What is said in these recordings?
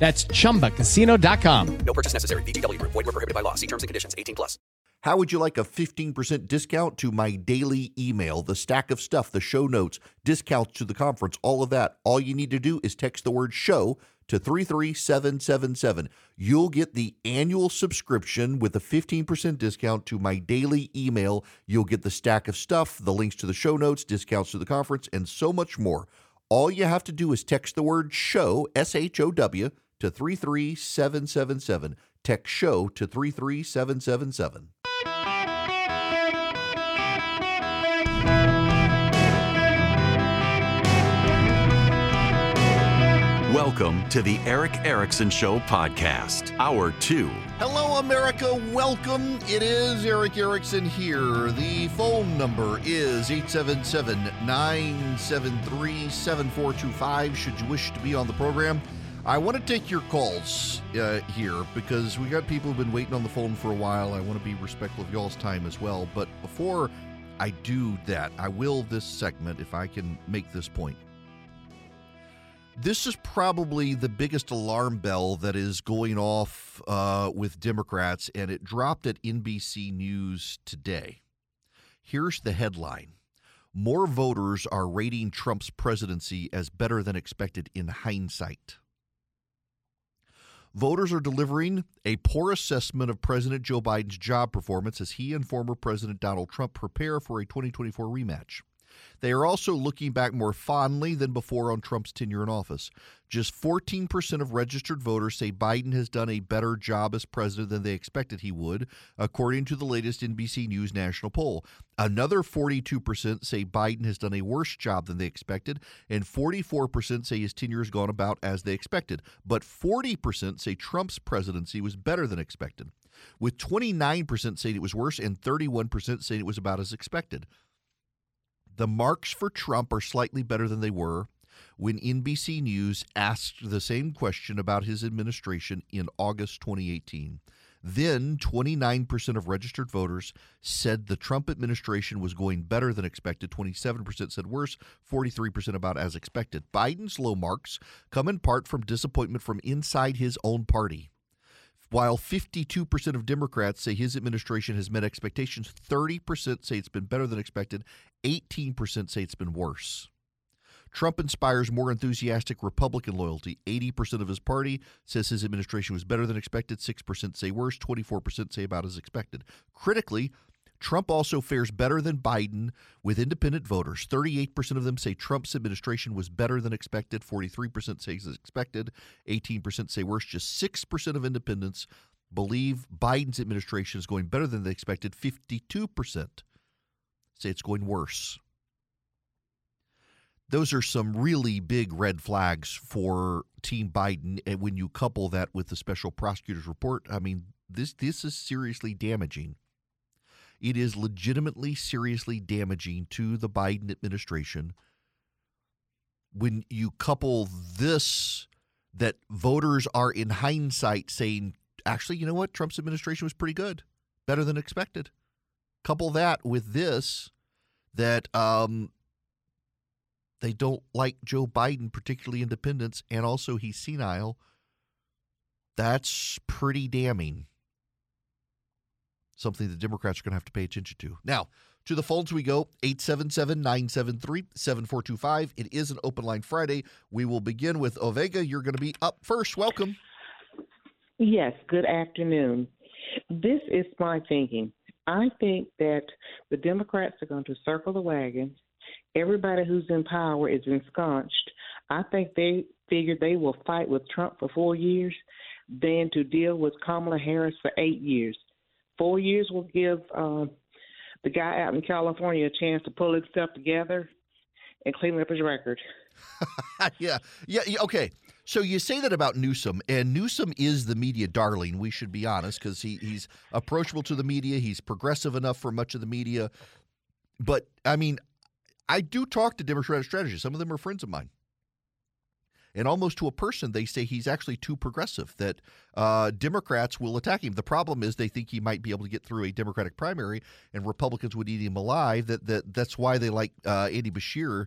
That's chumbacasino.com. No purchase necessary. VGW Group. Void were prohibited by law. See terms and conditions. 18 plus. How would you like a 15% discount to my daily email, the stack of stuff, the show notes, discounts to the conference, all of that? All you need to do is text the word show to 33777. You'll get the annual subscription with a 15% discount to my daily email. You'll get the stack of stuff, the links to the show notes, discounts to the conference, and so much more. All you have to do is text the word show, S H O W, to 33777. Text show to 33777. Welcome to the Erick Erickson Show podcast, hour two. Hello, America. Welcome. It is Erick Erickson here. The phone number is 877 973 7425. Should you wish to be on the program, I want to take your calls uh, here because we got people who've been waiting on the phone for a while. I want to be respectful of y'all's time as well. But before I do that, I will this segment if I can make this point. This is probably the biggest alarm bell that is going off uh, with Democrats, and it dropped at NBC News today. Here's the headline More voters are rating Trump's presidency as better than expected in hindsight. Voters are delivering a poor assessment of President Joe Biden's job performance as he and former President Donald Trump prepare for a 2024 rematch. They are also looking back more fondly than before on Trump's tenure in office. Just 14% of registered voters say Biden has done a better job as president than they expected he would, according to the latest NBC News national poll. Another 42% say Biden has done a worse job than they expected, and 44% say his tenure has gone about as they expected. But 40% say Trump's presidency was better than expected, with 29% saying it was worse and 31% saying it was about as expected. The marks for Trump are slightly better than they were when NBC News asked the same question about his administration in August 2018. Then 29% of registered voters said the Trump administration was going better than expected. 27% said worse, 43% about as expected. Biden's low marks come in part from disappointment from inside his own party. While 52% of Democrats say his administration has met expectations, 30% say it's been better than expected, 18% say it's been worse. Trump inspires more enthusiastic Republican loyalty. 80% of his party says his administration was better than expected, 6% say worse, 24% say about as expected. Critically, Trump also fares better than Biden with independent voters. 38% of them say Trump's administration was better than expected. 43% say as expected. 18% say worse. Just 6% of independents believe Biden's administration is going better than they expected. 52% say it's going worse. Those are some really big red flags for Team Biden. And when you couple that with the special prosecutor's report, I mean, this this is seriously damaging. It is legitimately seriously damaging to the Biden administration when you couple this that voters are in hindsight saying, actually, you know what? Trump's administration was pretty good, better than expected. Couple that with this that um, they don't like Joe Biden, particularly independents, and also he's senile. That's pretty damning something the Democrats are going to have to pay attention to. Now, to the phones we go 877 973 7425. It is an open line Friday. We will begin with Ovega. You're going to be up first. Welcome. Yes, good afternoon. This is my thinking. I think that the Democrats are going to circle the wagons. Everybody who's in power is ensconced. I think they figure they will fight with Trump for four years, then to deal with Kamala Harris for eight years. Four years will give uh, the guy out in California a chance to pull his stuff together and clean up his record. yeah. yeah, yeah, okay. So you say that about Newsom, and Newsom is the media darling. We should be honest because he, he's approachable to the media. He's progressive enough for much of the media. But I mean, I do talk to Democratic strategists. Some of them are friends of mine. And almost to a person, they say he's actually too progressive, that uh, Democrats will attack him. The problem is they think he might be able to get through a Democratic primary and Republicans would eat him alive. That, that That's why they like uh, Andy Beshear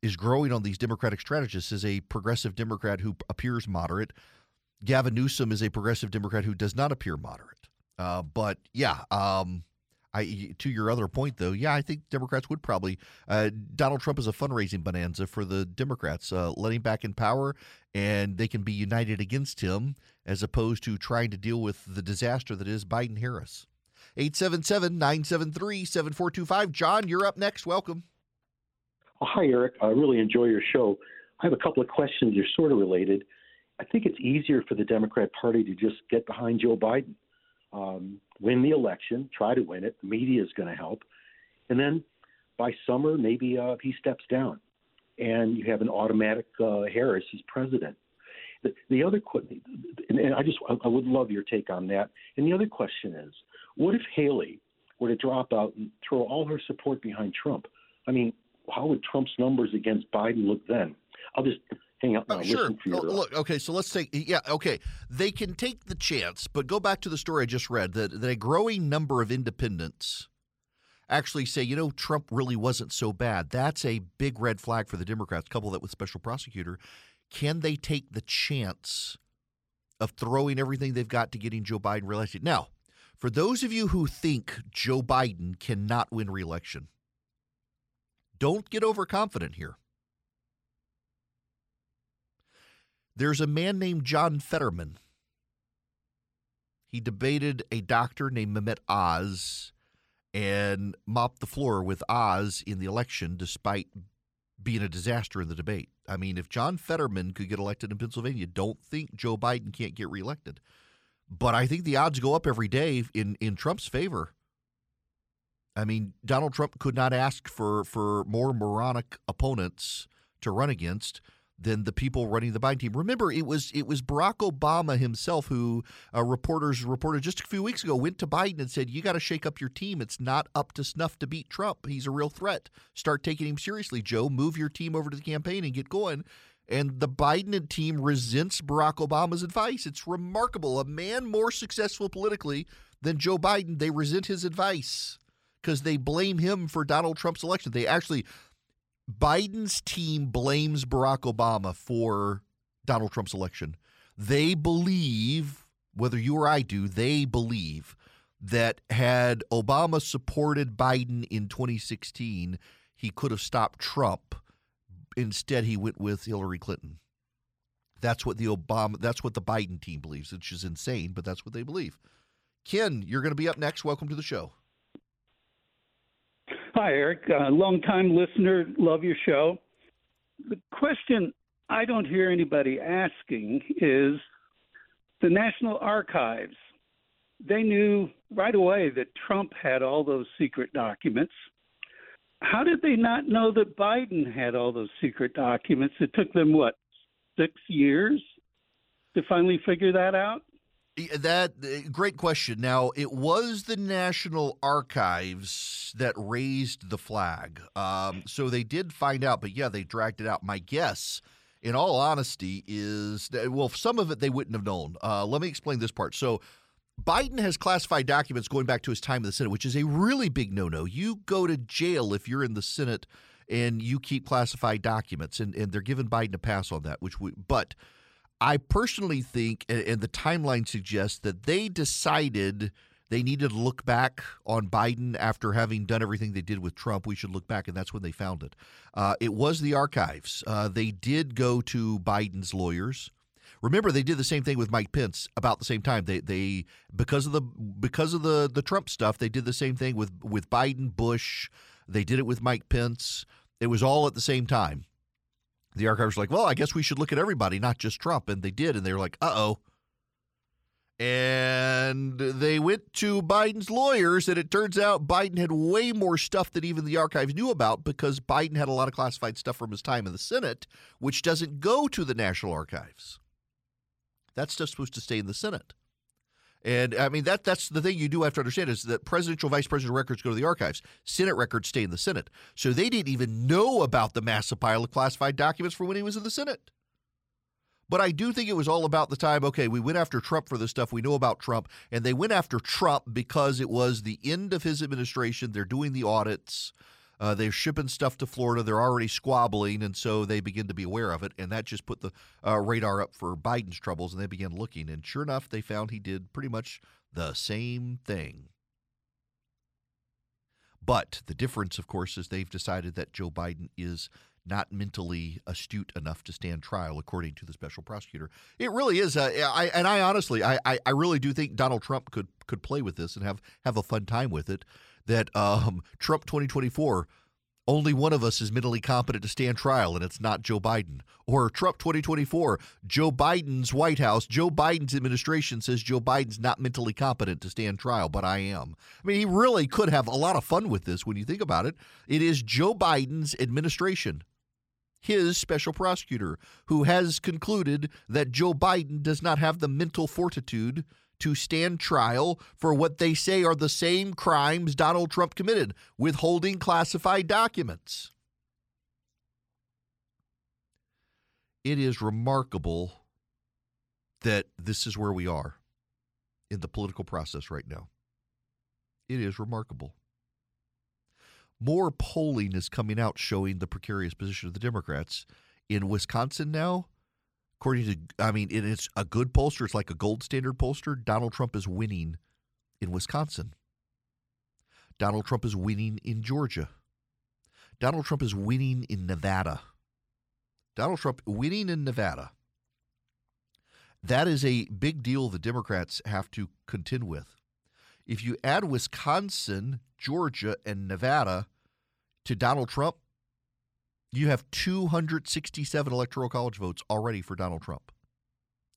is growing on these Democratic strategists as a progressive Democrat who appears moderate. Gavin Newsom is a progressive Democrat who does not appear moderate. Uh, but yeah, um, I to your other point though, yeah, I think Democrats would probably uh, Donald Trump is a fundraising bonanza for the Democrats, uh, letting back in power, and they can be united against him as opposed to trying to deal with the disaster that is Biden Harris. 877 973 7425. John, you're up next. Welcome. Hi, Eric. I really enjoy your show. I have a couple of questions. They're sort of related. I think it's easier for the Democrat Party to just get behind Joe Biden, um, win the election, try to win it. The media is going to help. And then by summer, maybe uh, he steps down and you have an automatic uh, Harris as president. The, the other question, and I just I would love your take on that. And the other question is, what if Haley were to drop out and throw all her support behind Trump? I mean, how would Trump's numbers against Biden look then? I'll just hang now. Oh, sure. Oh, look, okay, so let's take yeah, okay. They can take the chance, but go back to the story I just read that, that a growing number of independents actually say, you know, Trump really wasn't so bad. That's a big red flag for the Democrats. Couple that with special prosecutor. Can they take the chance of throwing everything they've got to getting Joe Biden reelected? Now, for those of you who think Joe Biden cannot win reelection, don't get overconfident here. There's a man named John Fetterman. He debated a doctor named Mehmet Oz and mopped the floor with Oz in the election despite being a disaster in the debate. I mean, if John Fetterman could get elected in Pennsylvania, don't think Joe Biden can't get reelected. But I think the odds go up every day in, in Trump's favor. I mean, Donald Trump could not ask for for more moronic opponents to run against than the people running the Biden team. Remember, it was it was Barack Obama himself who uh, reporters reported just a few weeks ago went to Biden and said, "You got to shake up your team. It's not up to snuff to beat Trump. He's a real threat. Start taking him seriously, Joe. Move your team over to the campaign and get going." And the Biden team resents Barack Obama's advice. It's remarkable. A man more successful politically than Joe Biden, they resent his advice because they blame him for Donald Trump's election. They actually, Biden's team blames Barack Obama for Donald Trump's election. They believe, whether you or I do, they believe that had Obama supported Biden in 2016, he could have stopped Trump. Instead, he went with Hillary Clinton. That's what the Obama that's what the Biden team believes, which is insane, but that's what they believe. Ken, you're going to be up next. Welcome to the show. Hi, Eric. Uh, long time listener. Love your show. The question I don't hear anybody asking is the National Archives. They knew right away that Trump had all those secret documents. How did they not know that Biden had all those secret documents? It took them, what, six years to finally figure that out? That uh, great question. Now, it was the National Archives that raised the flag, um, so they did find out. But yeah, they dragged it out. My guess, in all honesty, is that, well, some of it they wouldn't have known. Uh, let me explain this part. So. Biden has classified documents going back to his time in the Senate, which is a really big no-no. You go to jail if you're in the Senate and you keep classified documents, and, and they're giving Biden a pass on that. Which, we, but I personally think, and the timeline suggests that they decided they needed to look back on Biden after having done everything they did with Trump. We should look back, and that's when they found it. Uh, it was the archives. Uh, they did go to Biden's lawyers. Remember, they did the same thing with Mike Pence about the same time. They they because of the because of the the Trump stuff, they did the same thing with with Biden, Bush. They did it with Mike Pence. It was all at the same time the archives were like, well, I guess we should look at everybody, not just Trump. And they did. And they were like, uh oh. And they went to Biden's lawyers, and it turns out Biden had way more stuff that even the archives knew about because Biden had a lot of classified stuff from his time in the Senate, which doesn't go to the National Archives. That stuff's supposed to stay in the Senate. And I mean that that's the thing you do have to understand is that presidential vice presidential records go to the archives. Senate records stay in the Senate. So they didn't even know about the massive pile of classified documents for when he was in the Senate. But I do think it was all about the time, okay, we went after Trump for this stuff. We know about Trump. And they went after Trump because it was the end of his administration. They're doing the audits. Uh, they're shipping stuff to Florida. They're already squabbling, and so they begin to be aware of it. And that just put the uh, radar up for Biden's troubles, and they began looking. And sure enough, they found he did pretty much the same thing. But the difference, of course, is they've decided that Joe Biden is not mentally astute enough to stand trial, according to the special prosecutor. It really is. Uh, I, and I honestly, I, I really do think Donald Trump could could play with this and have have a fun time with it that um, Trump 2024 only one of us is mentally competent to stand trial, and it's not Joe Biden. Or Trump 2024, Joe Biden's White House, Joe Biden's administration says Joe Biden's not mentally competent to stand trial, but I am. I mean, he really could have a lot of fun with this when you think about it. It is Joe Biden's administration, his special prosecutor, who has concluded that Joe Biden does not have the mental fortitude to stand trial for what they say are the same crimes Donald Trump committed withholding classified documents. It is remarkable that this is where we are in the political process right now. It is remarkable. More polling is coming out showing the precarious position of the Democrats. In Wisconsin now, according to, I mean, it's a good pollster. It's like a gold standard pollster. Donald Trump is winning in Wisconsin. Donald Trump is winning in Georgia. Donald Trump is winning in Nevada. Donald Trump winning in Nevada. That is a big deal the Democrats have to contend with. If you add Wisconsin, Georgia, and Nevada to Donald Trump, you have 267 electoral college votes already for Donald Trump.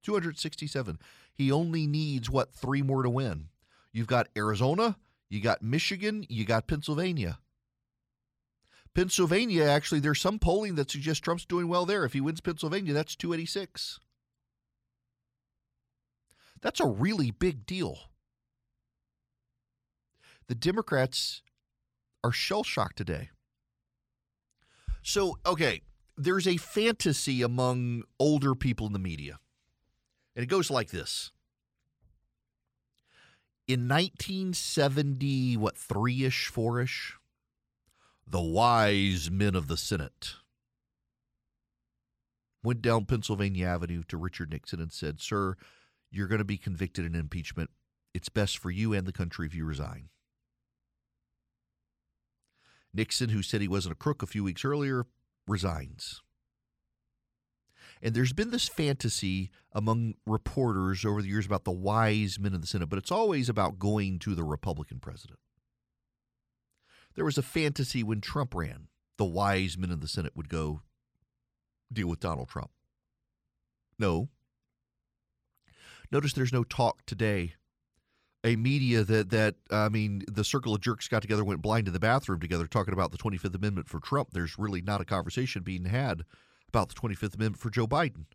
267. He only needs what three more to win. You've got Arizona, you got Michigan, you got Pennsylvania. Pennsylvania, actually, there's some polling that suggests Trump's doing well there. If he wins Pennsylvania, that's 286. That's a really big deal. The Democrats are shell shocked today. So, okay, there's a fantasy among older people in the media, and it goes like this. In 1970, what, three ish, four ish, the wise men of the Senate went down Pennsylvania Avenue to Richard Nixon and said, Sir, you're going to be convicted in impeachment. It's best for you and the country if you resign. Nixon, who said he wasn't a crook a few weeks earlier, resigns. And there's been this fantasy among reporters over the years about the wise men of the Senate, but it's always about going to the Republican president. There was a fantasy when Trump ran, the wise men of the Senate would go deal with Donald Trump. No. Notice there's no talk today a media that that I mean, the circle of jerks got together, went blind in the bathroom together, talking about the 25th Amendment for Trump. There's really not a conversation being had about the 25th Amendment for Joe Biden.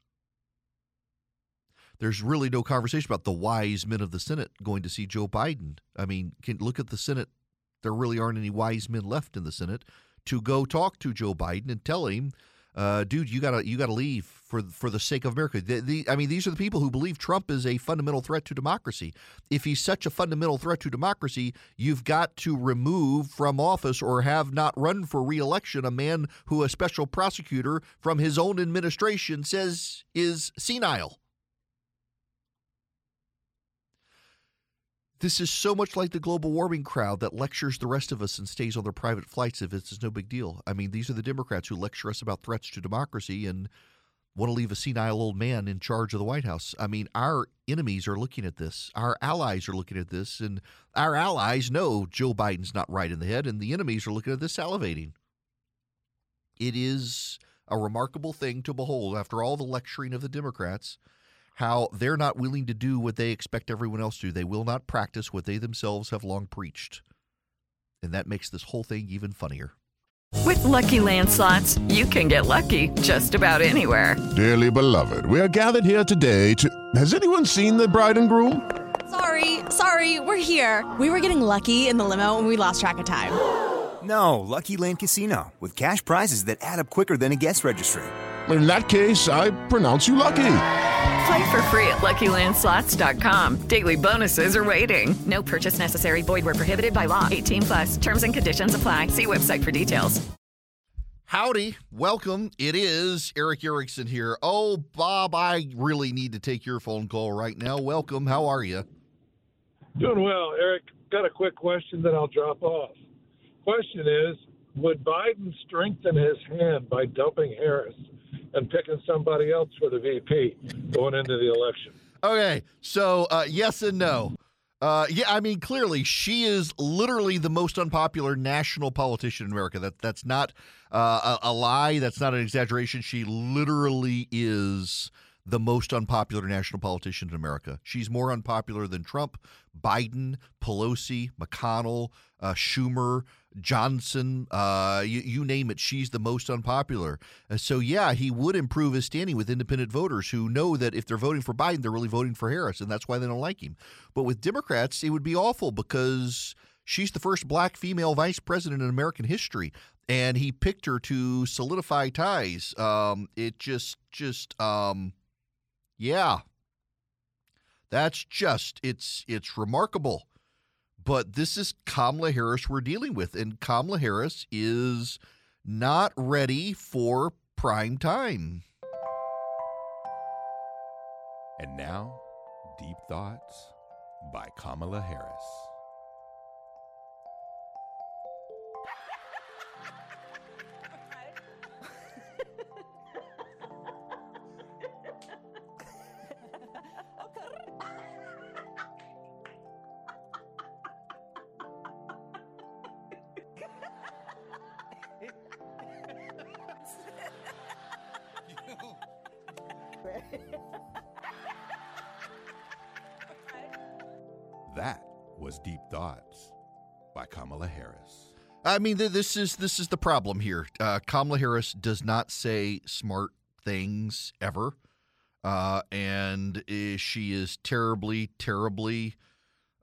There's really no conversation about the wise men of the Senate going to see Joe Biden. I mean, can look at the Senate. There really aren't any wise men left in the Senate to go talk to Joe Biden and tell him uh, dude, you gotta you gotta leave for for the sake of America. The, the, I mean, these are the people who believe Trump is a fundamental threat to democracy. If he's such a fundamental threat to democracy, you've got to remove from office or have not run for reelection a man who a special prosecutor from his own administration says is senile. This is so much like the global warming crowd that lectures the rest of us and stays on their private flights if it's no big deal. I mean, these are the Democrats who lecture us about threats to democracy and want to leave a senile old man in charge of the White House. I mean, our enemies are looking at this. Our allies are looking at this, and our allies know Joe Biden's not right in the head, and the enemies are looking at this salivating. It is a remarkable thing to behold after all the lecturing of the Democrats how they're not willing to do what they expect everyone else to. They will not practice what they themselves have long preached. And that makes this whole thing even funnier. With Lucky Land slots, you can get lucky just about anywhere. Dearly beloved, we are gathered here today to. Has anyone seen the bride and groom? Sorry, sorry, we're here. We were getting lucky in the limo and we lost track of time. No, Lucky Land Casino, with cash prizes that add up quicker than a guest registry. In that case, I pronounce you lucky. Play for free at LuckyLandSlots.com. Daily bonuses are waiting. No purchase necessary. Void where prohibited by law. 18 plus. Terms and conditions apply. See website for details. Howdy, welcome. It is Erick Erickson here. Oh, Bob, I really need to take your phone call right now. Welcome. How are you? Doing well, Eric. Got a quick question that I'll drop off. Question is Would Biden strengthen his hand by dumping Harris and picking somebody else for the VP going into the election? Okay, so uh, yes and no. Uh, yeah, I mean, clearly, she is literally the most unpopular national politician in America. That that's not uh, a, a lie. That's not an exaggeration. She literally is the most unpopular national politician in America. She's more unpopular than Trump, Biden, Pelosi, McConnell, uh, Schumer, Johnson, uh, you, you, name it. She's the most unpopular. Uh, so, yeah, he would improve his standing with independent voters who know that if they're voting for Biden, they're really voting for Harris, and that's why they don't like him. But with Democrats, it would be awful because she's the first black female vice president in American history. And he picked her to solidify ties. Um, it just, just, um, yeah. That's just it's it's remarkable. But this is Kamala Harris we're dealing with and Kamala Harris is not ready for prime time. And now, Deep Thoughts by Kamala Harris. That was Deep Thoughts by Kamala Harris. I mean, this is this is the problem here. Uh, Kamala Harris does not say smart things ever, uh, and she is terribly, terribly.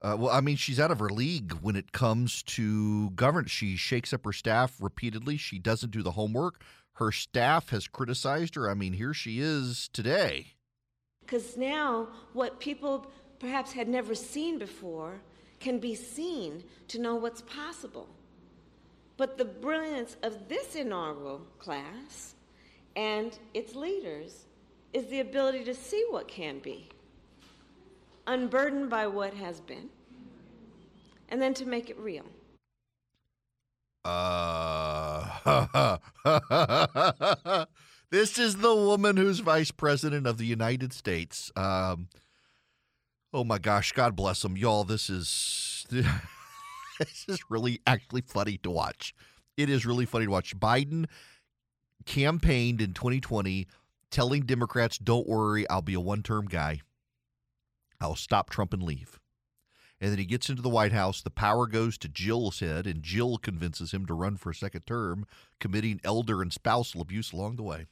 Uh, well, I mean, she's out of her league when it comes to governance. She shakes up her staff repeatedly. She doesn't do the homework. Her staff has criticized her. I mean, here she is today. Because now, what people perhaps had never seen before can be seen to know what's possible. But the brilliance of this inaugural class and its leaders is the ability to see what can be, unburdened by what has been, and then to make it real. Uh, this is the woman who's vice president of the United States. Um, Oh my gosh, God bless them, y'all. This is this is really actually funny to watch. It is really funny to watch. Biden campaigned in 2020 telling Democrats, "Don't worry, I'll be a one-term guy. I'll stop Trump and leave." And then he gets into the White House. The power goes to Jill's head, and Jill convinces him to run for a second term, committing elder and spousal abuse along the way.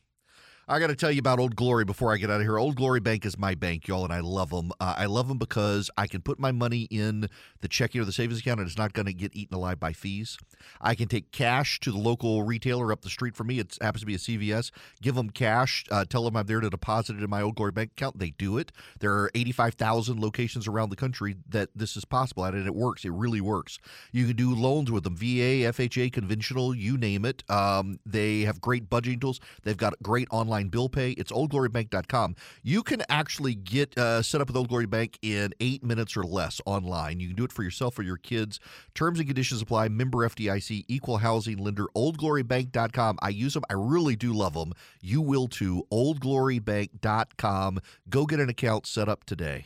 I got to tell you about Old Glory before I get out of here. Old Glory Bank is my bank, y'all, and I love them. Uh, I love them because I can put my money in the checking or the savings account, and it's not going to get eaten alive by fees. I can take cash to the local retailer up the street from me. It happens to be a CVS. Give them cash. Uh, tell them I'm there to deposit it in my Old Glory Bank account. They do it. There are 85,000 locations around the country that this is possible at, and it works. It really works. You can do loans with them, VA, FHA, conventional, you name it. Um, they have great budgeting tools. They've got great online online bill pay. It's oldglorybank.com. You can actually get uh, set up with Old Glory Bank in eight minutes or less online. You can do it for yourself or your kids. Terms and conditions apply. Member FDIC, equal housing lender, oldglorybank.com. I use them. I really do love them. You will too. Oldglorybank.com. Go get an account set up today.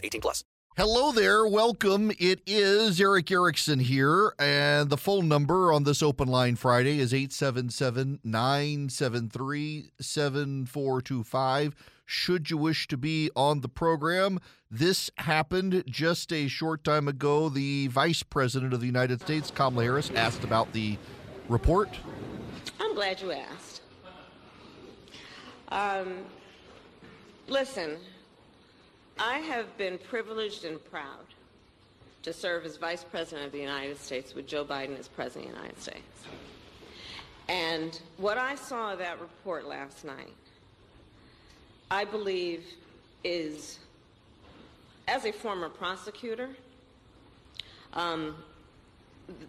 18 plus. Hello there. Welcome. It is Erick Erickson here, and the phone number on this open line Friday is 877 973 7425. Should you wish to be on the program, this happened just a short time ago. The Vice President of the United States, Kamala Harris, asked about the report. I'm glad you asked. Um, listen, I have been privileged and proud to serve as Vice President of the United States with Joe Biden as President of the United States. And what I saw of that report last night, I believe is, as a former prosecutor, um,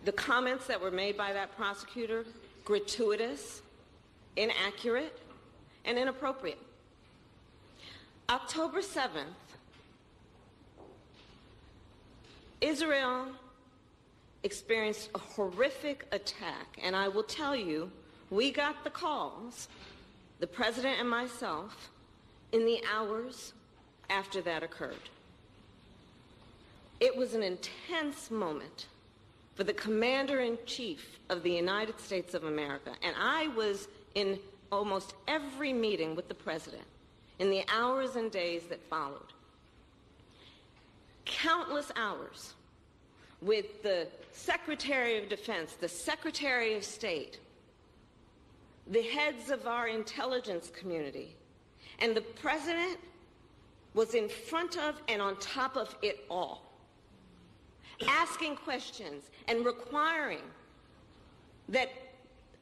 the comments that were made by that prosecutor, gratuitous, inaccurate, and inappropriate. October 7th, Israel experienced a horrific attack, and I will tell you, we got the calls, the president and myself, in the hours after that occurred. It was an intense moment for the commander in chief of the United States of America, and I was in almost every meeting with the president in the hours and days that followed. Countless hours with the Secretary of Defense, the Secretary of State, the heads of our intelligence community, and the president was in front of and on top of it all, asking questions and requiring that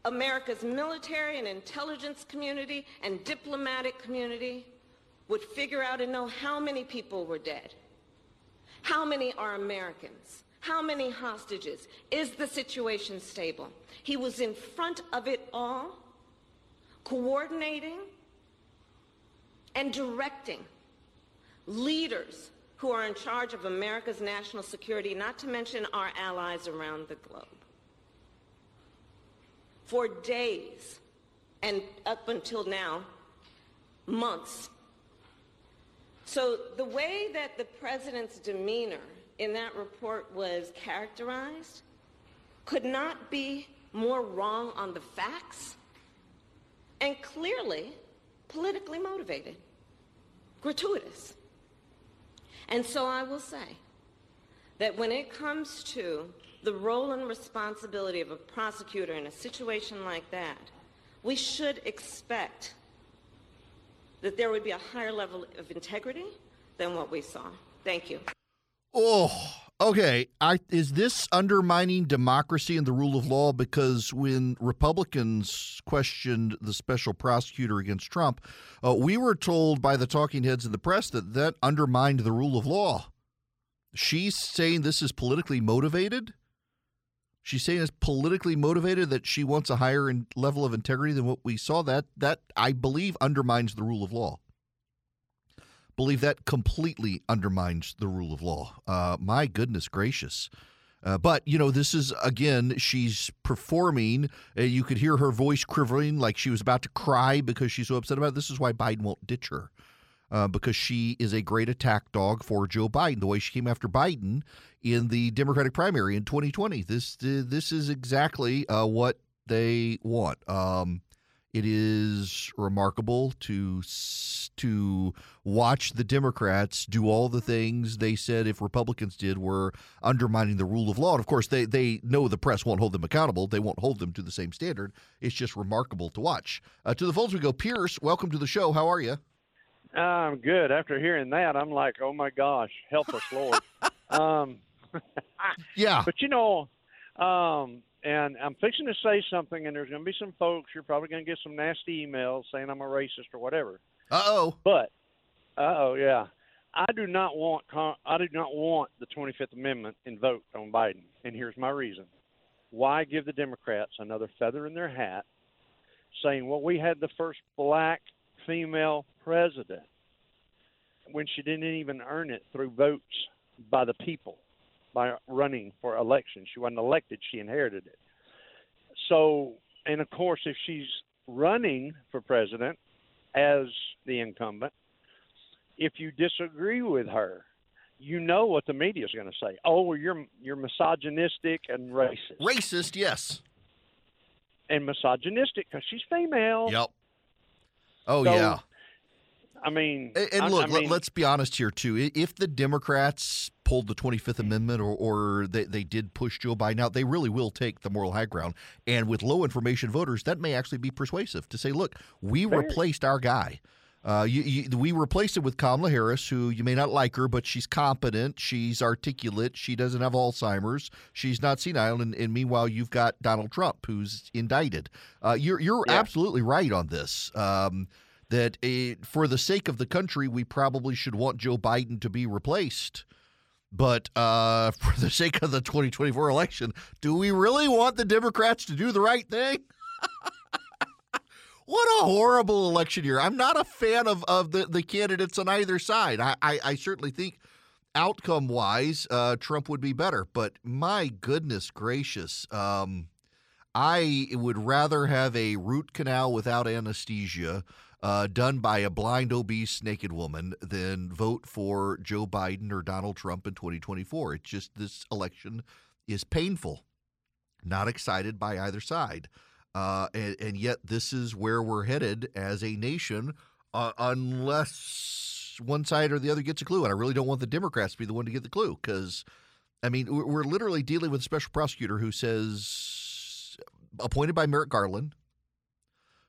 America's military and intelligence community and diplomatic community would figure out and know how many people were dead. How many are Americans? How many hostages? Is the situation stable? He was in front of it all, coordinating and directing leaders who are in charge of America's national security, not to mention our allies around the globe for days and up until now, months. So the way that the president's demeanor in that report was characterized could not be more wrong on the facts and clearly politically motivated, gratuitous. And so I will say that when it comes to the role and responsibility of a prosecutor in a situation like that, we should expect that there would be a higher level of integrity than what we saw. Thank you. Oh, okay. I, is this undermining democracy and the rule of law? Because when Republicans questioned the special prosecutor against Trump, uh, we were told by the talking heads in the press that that undermined the rule of law. She's saying this is politically motivated. She's saying it's politically motivated that she wants a higher in, level of integrity than what we saw. That that I believe undermines the rule of law. Believe that completely undermines the rule of law. Uh, my goodness gracious. Uh, but you know, this is again, she's performing. Uh, you could hear her voice quivering, like she was about to cry because she's so upset about it. This is why Biden won't ditch her uh, because she is a great attack dog for Joe Biden. The way she came after Biden in the Democratic primary in 2020. This this is exactly uh, what they want. Um, it is remarkable to to watch the Democrats do all the things they said if Republicans did were undermining the rule of law. And of course, they they know the press won't hold them accountable. They won't hold them to the same standard. It's just remarkable to watch. Uh, to the phones we go. Pierce, welcome to the show. How are you? I'm good. After hearing that, I'm like, oh my gosh, help us, Lord. um, yeah. But you know, um, and I'm fixing to say something, and there's going to be some folks. You're probably going to get some nasty emails saying I'm a racist or whatever. Uh oh. But, uh oh, yeah. I do not want I do not want the 25th Amendment invoked on Biden, and here's my reason: why give the Democrats another feather in their hat, saying, "Well, we had the first black female president," when she didn't even earn it through votes by the people. by running for election. She wasn't elected; she inherited it. So, and of course, if she's running for president as the incumbent, if you disagree with her, you know what the media is going to say. Oh, well, you're you're misogynistic and racist. Racist, yes. And misogynistic because she's female. Yep. Oh So, yeah. I mean, And, and look, I mean, let's be honest here too. If the Democrats pulled the Twenty Fifth Amendment, or, or they, they did push Joe Biden out, they really will take the moral high ground. And with low information voters, that may actually be persuasive to say, look, we Very. replaced our guy. Uh, you, you, we replaced it with Kamala Harris, who you may not like her, but she's competent, she's articulate, she doesn't have Alzheimer's, she's not senile, and, and meanwhile you've got Donald Trump, who's indicted. Uh, you're you're Yeah. absolutely right on this. Um, that eh, for the sake of the country, we probably should want Joe Biden to be replaced. But uh, for the sake of the 2024 election, do we really want the Democrats to do the right thing? what a horrible election year. I'm not a fan of, of the, the candidates on either side. I, I, I certainly think outcome wise, uh, Trump would be better. But my goodness gracious, um, I would rather have a root canal without anesthesia uh, done by a blind, obese, naked woman than vote for Joe Biden or Donald Trump in 2024. It's just this election is painful. Not excited by either side. Uh, and, and yet, this is where we're headed as a nation, uh, unless one side or the other gets a clue. And I really don't want the Democrats to be the one to get the clue because, I mean, we're literally dealing with a special prosecutor who says, appointed by Merrick Garland,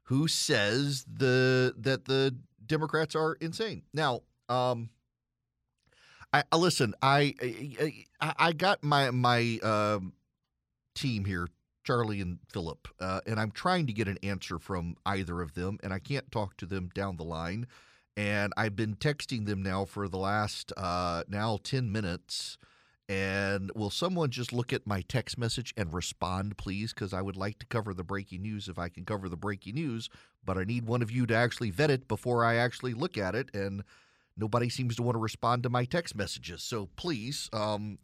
who says the that the Democrats are insane. Now, um, I, I listen. I I, I got my my um, team here, Charlie and Philip, uh, and I'm trying to get an answer from either of them, and I can't talk to them down the line. And I've been texting them now for the last uh, now ten minutes. And will someone just look at my text message and respond, please? Because I would like to cover the breaking news if I can cover the breaking news, but I need one of you to actually vet it before I actually look at it. And nobody seems to want to respond to my text messages. So please um,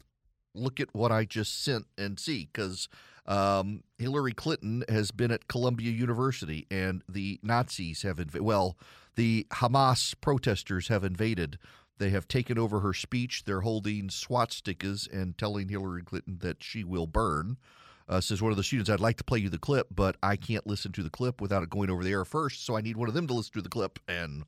look at what I just sent and see, because um, Hillary Clinton has been at Columbia University, and the Nazis have invaded. Well, the Hamas protesters have invaded. They have taken over her speech. They're holding swastikas and telling Hillary Clinton that she will burn. Uh, says one of the students, I'd like to play you the clip, but I can't listen to the clip without it going over the air first. So I need one of them to listen to the clip, and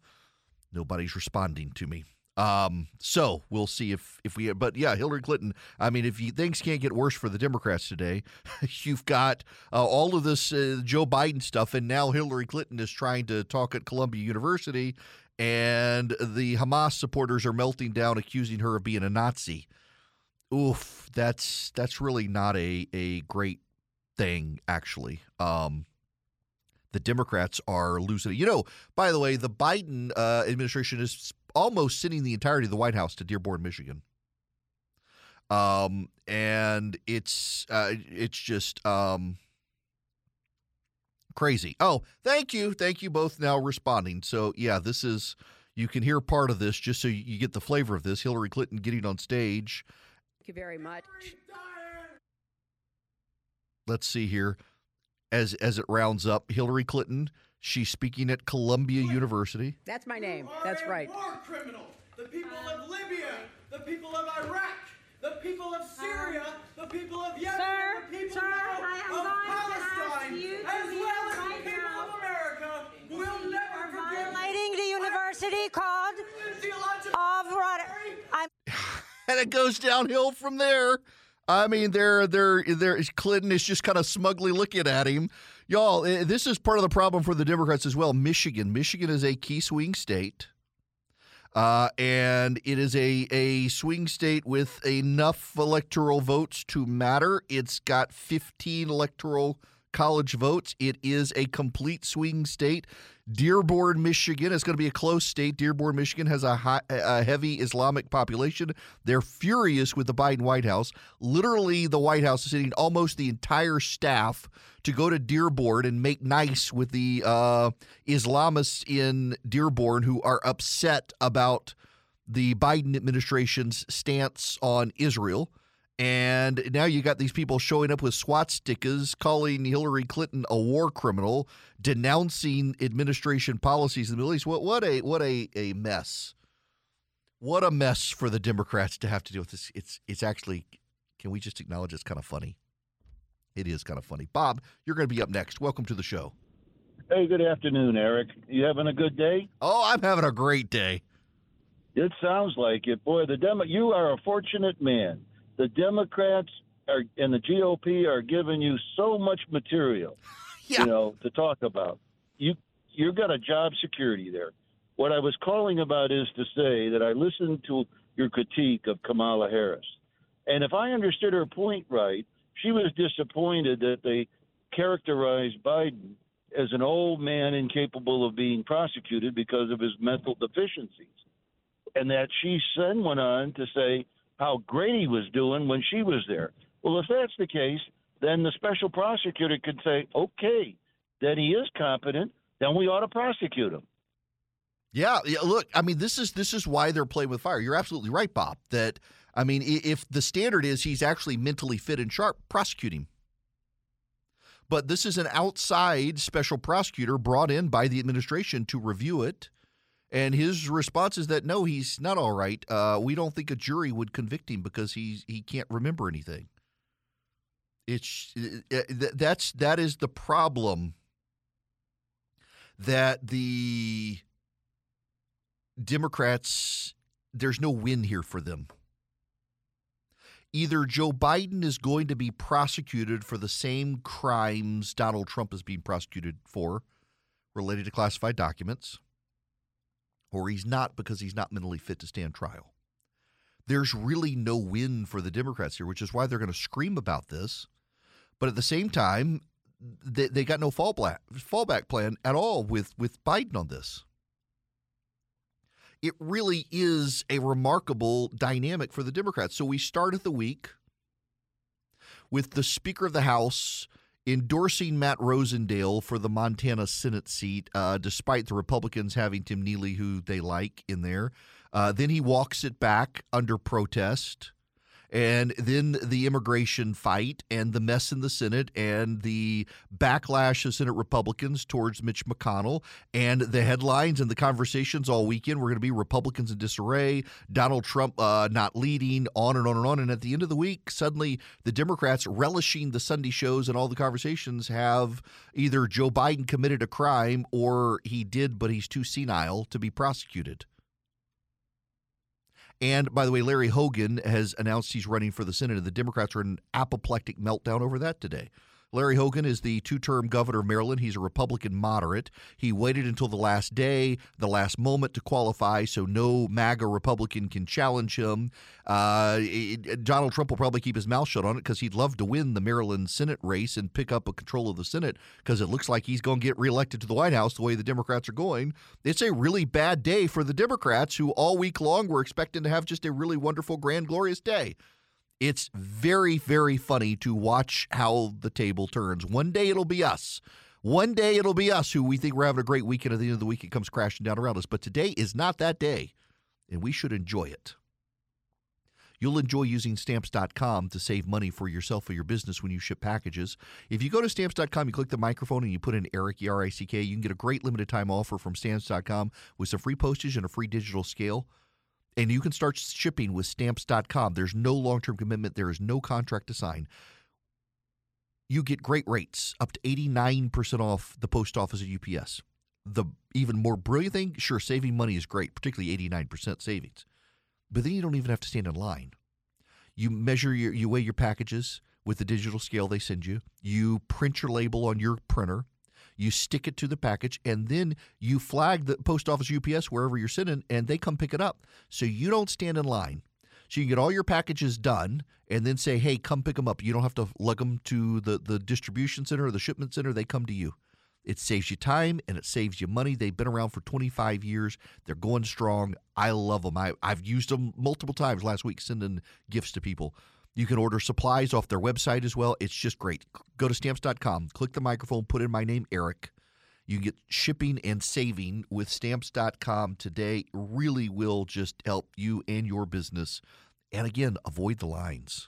nobody's responding to me. Um, so we'll see if if we. But yeah, Hillary Clinton. I mean, if you, things can't get worse for the Democrats today, you've got uh, all of this uh, Joe Biden stuff, and now Hillary Clinton is trying to talk at Columbia University, and the Hamas supporters are melting down, accusing her of being a Nazi. Oof, that's that's really not a a great thing, actually. Um, the Democrats are losing it. You know, by the way, the Biden uh, administration is almost sending the entirety of the White House to Dearborn, Michigan. Um, and it's uh, it's just um, crazy. Oh, thank you, thank you both now responding. So yeah, this is you can hear part of this just so you get the flavor of this. Hillary Clinton getting on stage. Thank you very much. Let's see here. As as it rounds up, Hillary Clinton. She's speaking at Columbia University. That's my name. That's right. War criminal. The people of Libya, the people of Iraq, the people of Syria, the people of Yemen, Sir, the people sir, of, I am of going to ask Palestine, you to as well as right the people now. of America, will never forgive. Violating the university called of Rod- I'm and it goes downhill from there. I mean, they're they're they're Clinton is just kind of smugly looking at him. Y'all, eh, this is part of the problem for the Democrats as well. Michigan, Michigan is a key swing state, uh, and it is a a swing state with enough electoral votes to matter. It's got 15 electoral college votes. It is a complete swing state. Dearborn, Michigan is going to be a close state. Dearborn, Michigan has a, high, a heavy Islamic population. They're furious with the Biden White House. Literally, the White House is sending almost the entire staff to go to Dearborn and make nice with the uh, Islamists in Dearborn who are upset about the Biden administration's stance on Israel. And now you got these people showing up with swastikas, calling Hillary Clinton a war criminal, denouncing administration policies in the Middle East. What what a what a, a mess. What a mess for the Democrats to have to deal with this. It's it's actually can we just acknowledge it's kind of funny? It is kind of funny. Bob, you're going to be up next. Welcome to the show. Hey, good afternoon, Eric. You having a good day? Oh, I'm having a great day. It sounds like it. Boy, the Demo- you are a fortunate man. The Democrats are and the GOP are giving you so much material, you know, to talk about. You you've got a job security there. What I was calling about is to say that I listened to your critique of Kamala Harris. And if I understood her point right, she was disappointed that they characterized Biden as an old man incapable of being prosecuted because of his mental deficiencies. And that she then went on to say how great he was doing when she was there. Well, if that's the case, then the special prosecutor could say, okay, then he is competent, then we ought to prosecute him. Yeah, yeah, look, I mean this is this is why they're playing with fire. You're absolutely right, Bob, that I mean if the standard is he's actually mentally fit and sharp, prosecute him. But this is an outside special prosecutor brought in by the administration to review it. And his response is that no, he's not all right. Uh, we don't think a jury would convict him because he's he can't remember anything. It's uh, uh, th- that's that is the problem that the Democrats there's no win here for them. Either Joe Biden is going to be prosecuted for the same crimes Donald Trump is being prosecuted for related to classified documents or he's not because he's not mentally fit to stand trial. There's really no win for the Democrats here, which is why they're going to scream about this. But at the same time, they, they got no fallback fallback plan at all with with Biden on this. It really is a remarkable dynamic for the Democrats. So we started the week with the Speaker of the House endorsing Matt Rosendale for the Montana Senate seat, uh, despite the Republicans having Tim Sheehy, who they like, in there. Uh, then he walks it back under protest. And then the immigration fight and the mess in the Senate and the backlash of Senate Republicans towards Mitch McConnell and the headlines and the conversations all weekend were going to be Republicans in disarray, Donald Trump uh, not leading, on and on and on. And at the end of the week, suddenly the Democrats relishing the Sunday shows and all the conversations have either Joe Biden committed a crime or he did, but he's too senile to be prosecuted. And by the way, Larry Hogan has announced he's running for the Senate, and the Democrats are in an apoplectic meltdown over that today. Larry Hogan is the two term governor of Maryland. He's a Republican moderate. He waited until the last day, the last moment to qualify, so no MAGA Republican can challenge him. Uh, it- Donald Trump will probably keep his mouth shut on it because he'd love to win the Maryland Senate race and pick up a control of the Senate because it looks like he's going to get reelected to the White House the way the Democrats are going. It's a really bad day for the Democrats who all week long were expecting to have just a really wonderful, grand, glorious day. It's very, very funny to watch how the table turns. One day it'll be us. One day it'll be us who we think we're having a great weekend. At the end of the week, it comes crashing down around us. But today is not that day, and we should enjoy it. You'll enjoy using stamps.com to save money for yourself or your business when you ship packages. If you go to stamps.com, you click the microphone and you put in Erick, E R I C K, you can get a great limited time offer from stamps.com with some free postage and a free digital scale. And you can start shipping with stamps.com. There's no long term commitment, there is no contract to sign. You get great rates, up to 89% off the post office at UPS. The even more brilliant thing, sure, saving money is great, particularly 89% savings. But then you don't even have to stand in line. You measure your, you weigh your packages with the digital scale they send you. You print your label on your printer. You stick it to the package, and then you flag the post office UPS wherever you're sitting, and they come pick it up. So you don't stand in line. So you get all your packages done, and then say, "Hey, come pick them up." You don't have to lug them to the the distribution center or the shipment center. They come to you. It saves you time and it saves you money. They've been around for 25 years. They're going strong. I love them. I, I've used them multiple times last week, sending gifts to people. You can order supplies off their website as well. It's just great. Go to stamps.com, click the microphone, put in my name, Erick. You get shipping and saving with stamps.com today. Really will just help you and your business. And again, avoid the lines.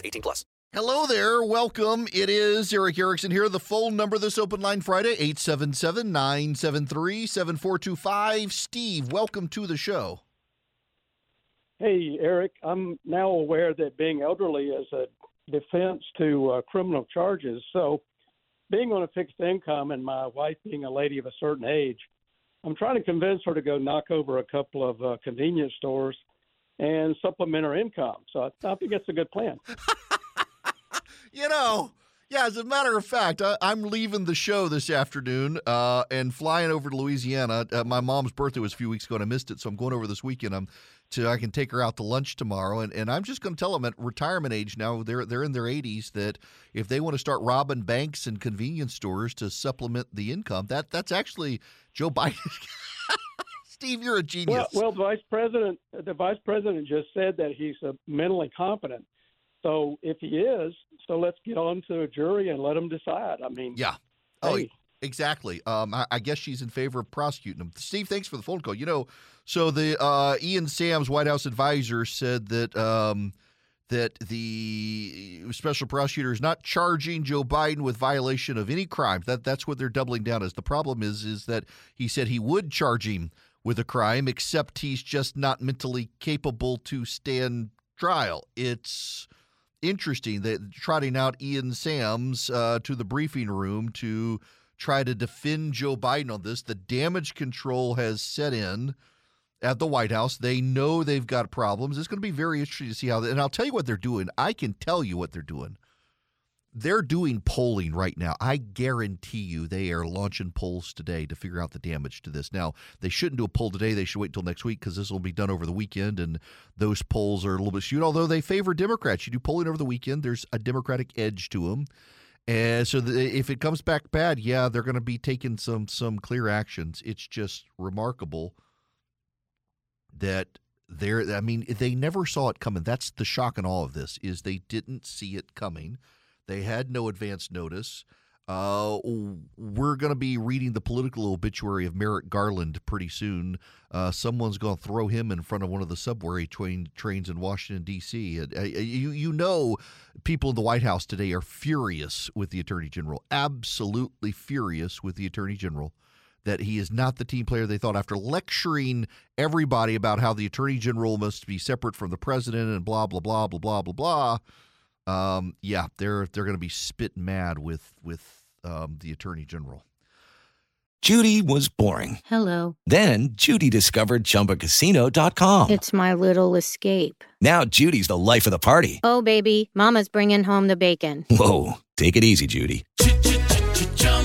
18 plus. Hello there. Welcome. It is Erick Erickson here. The phone number this open line Friday, 877-973-7425. Steve, welcome to the show. Hey, Eric, I'm now aware that being elderly is a defense to uh, criminal charges. So, being on a fixed income and my wife being a lady of a certain age, I'm trying to convince her to go knock over a couple of uh, convenience stores and supplement her income. So, I, think it's a good plan. You know, yeah, as a matter of fact, I, I'm leaving the show this afternoon uh, and flying over to Louisiana. Uh, my mom's birthday was a few weeks ago and I missed it, so I'm going over this weekend. I'm to I can take her out to lunch tomorrow, and, and I'm just going to tell them at retirement age now they're they're in their 80s that if they want to start robbing banks and convenience stores to supplement the income, that that's actually Joe Biden. Steve, you're a genius. Well, well, the vice president, the vice president just said that he's uh, mentally competent. So if he is, so let's get on to a jury and let them decide. I mean, Yeah. Oh, Hey. exactly. Um, I, I guess she's in favor of prosecuting him. Steve, thanks for the phone call. You know, so the uh, Ian Sams White House advisor said that um, that the special prosecutor is not charging Joe Biden with violation of any crime. That that's what they're doubling down as. The problem is is that he said he would charge him with a crime, except he's just not mentally capable to stand trial. It's interesting that trotting out Ian Sams uh, to the briefing room to try to defend Joe Biden on this. The damage control has set in at the White House. They know they've got problems. It's going to be very interesting to see how. They, And I'll tell you what they're doing. I can tell you what they're doing. They're doing polling right now. I guarantee you they are launching polls today to figure out the damage to this. Now, they shouldn't do a poll today. They should wait till next week because this will be done over the weekend, and those polls are a little bit skewed. Although they favor Democrats, you do polling over the weekend. There's a Democratic edge to them, and so the, if it comes back bad, yeah, they're going to be taking some some clear actions. It's just remarkable that they're. I mean, they never saw it coming. That's the shock in all of this is they didn't see it coming. They had no advance notice. Uh, we're going to be reading the political obituary of Merrick Garland pretty soon. Uh, someone's going to throw him in front of one of the subway train, trains in Washington D.C. Uh, you you know, people in the White House today are furious with the Attorney General, absolutely furious with the Attorney General that he is not the team player they thought after lecturing everybody about how the Attorney General must be separate from the president and blah blah blah blah blah blah blah. Um, yeah, they're they're going to be spit mad with with um, the Attorney General. Judy was boring. Hello. Then Judy discovered ChumbaCasino.com. It's my little escape. Now Judy's the life of the party. Oh, baby, Mama's bringing home the bacon. Whoa, take it easy, Judy.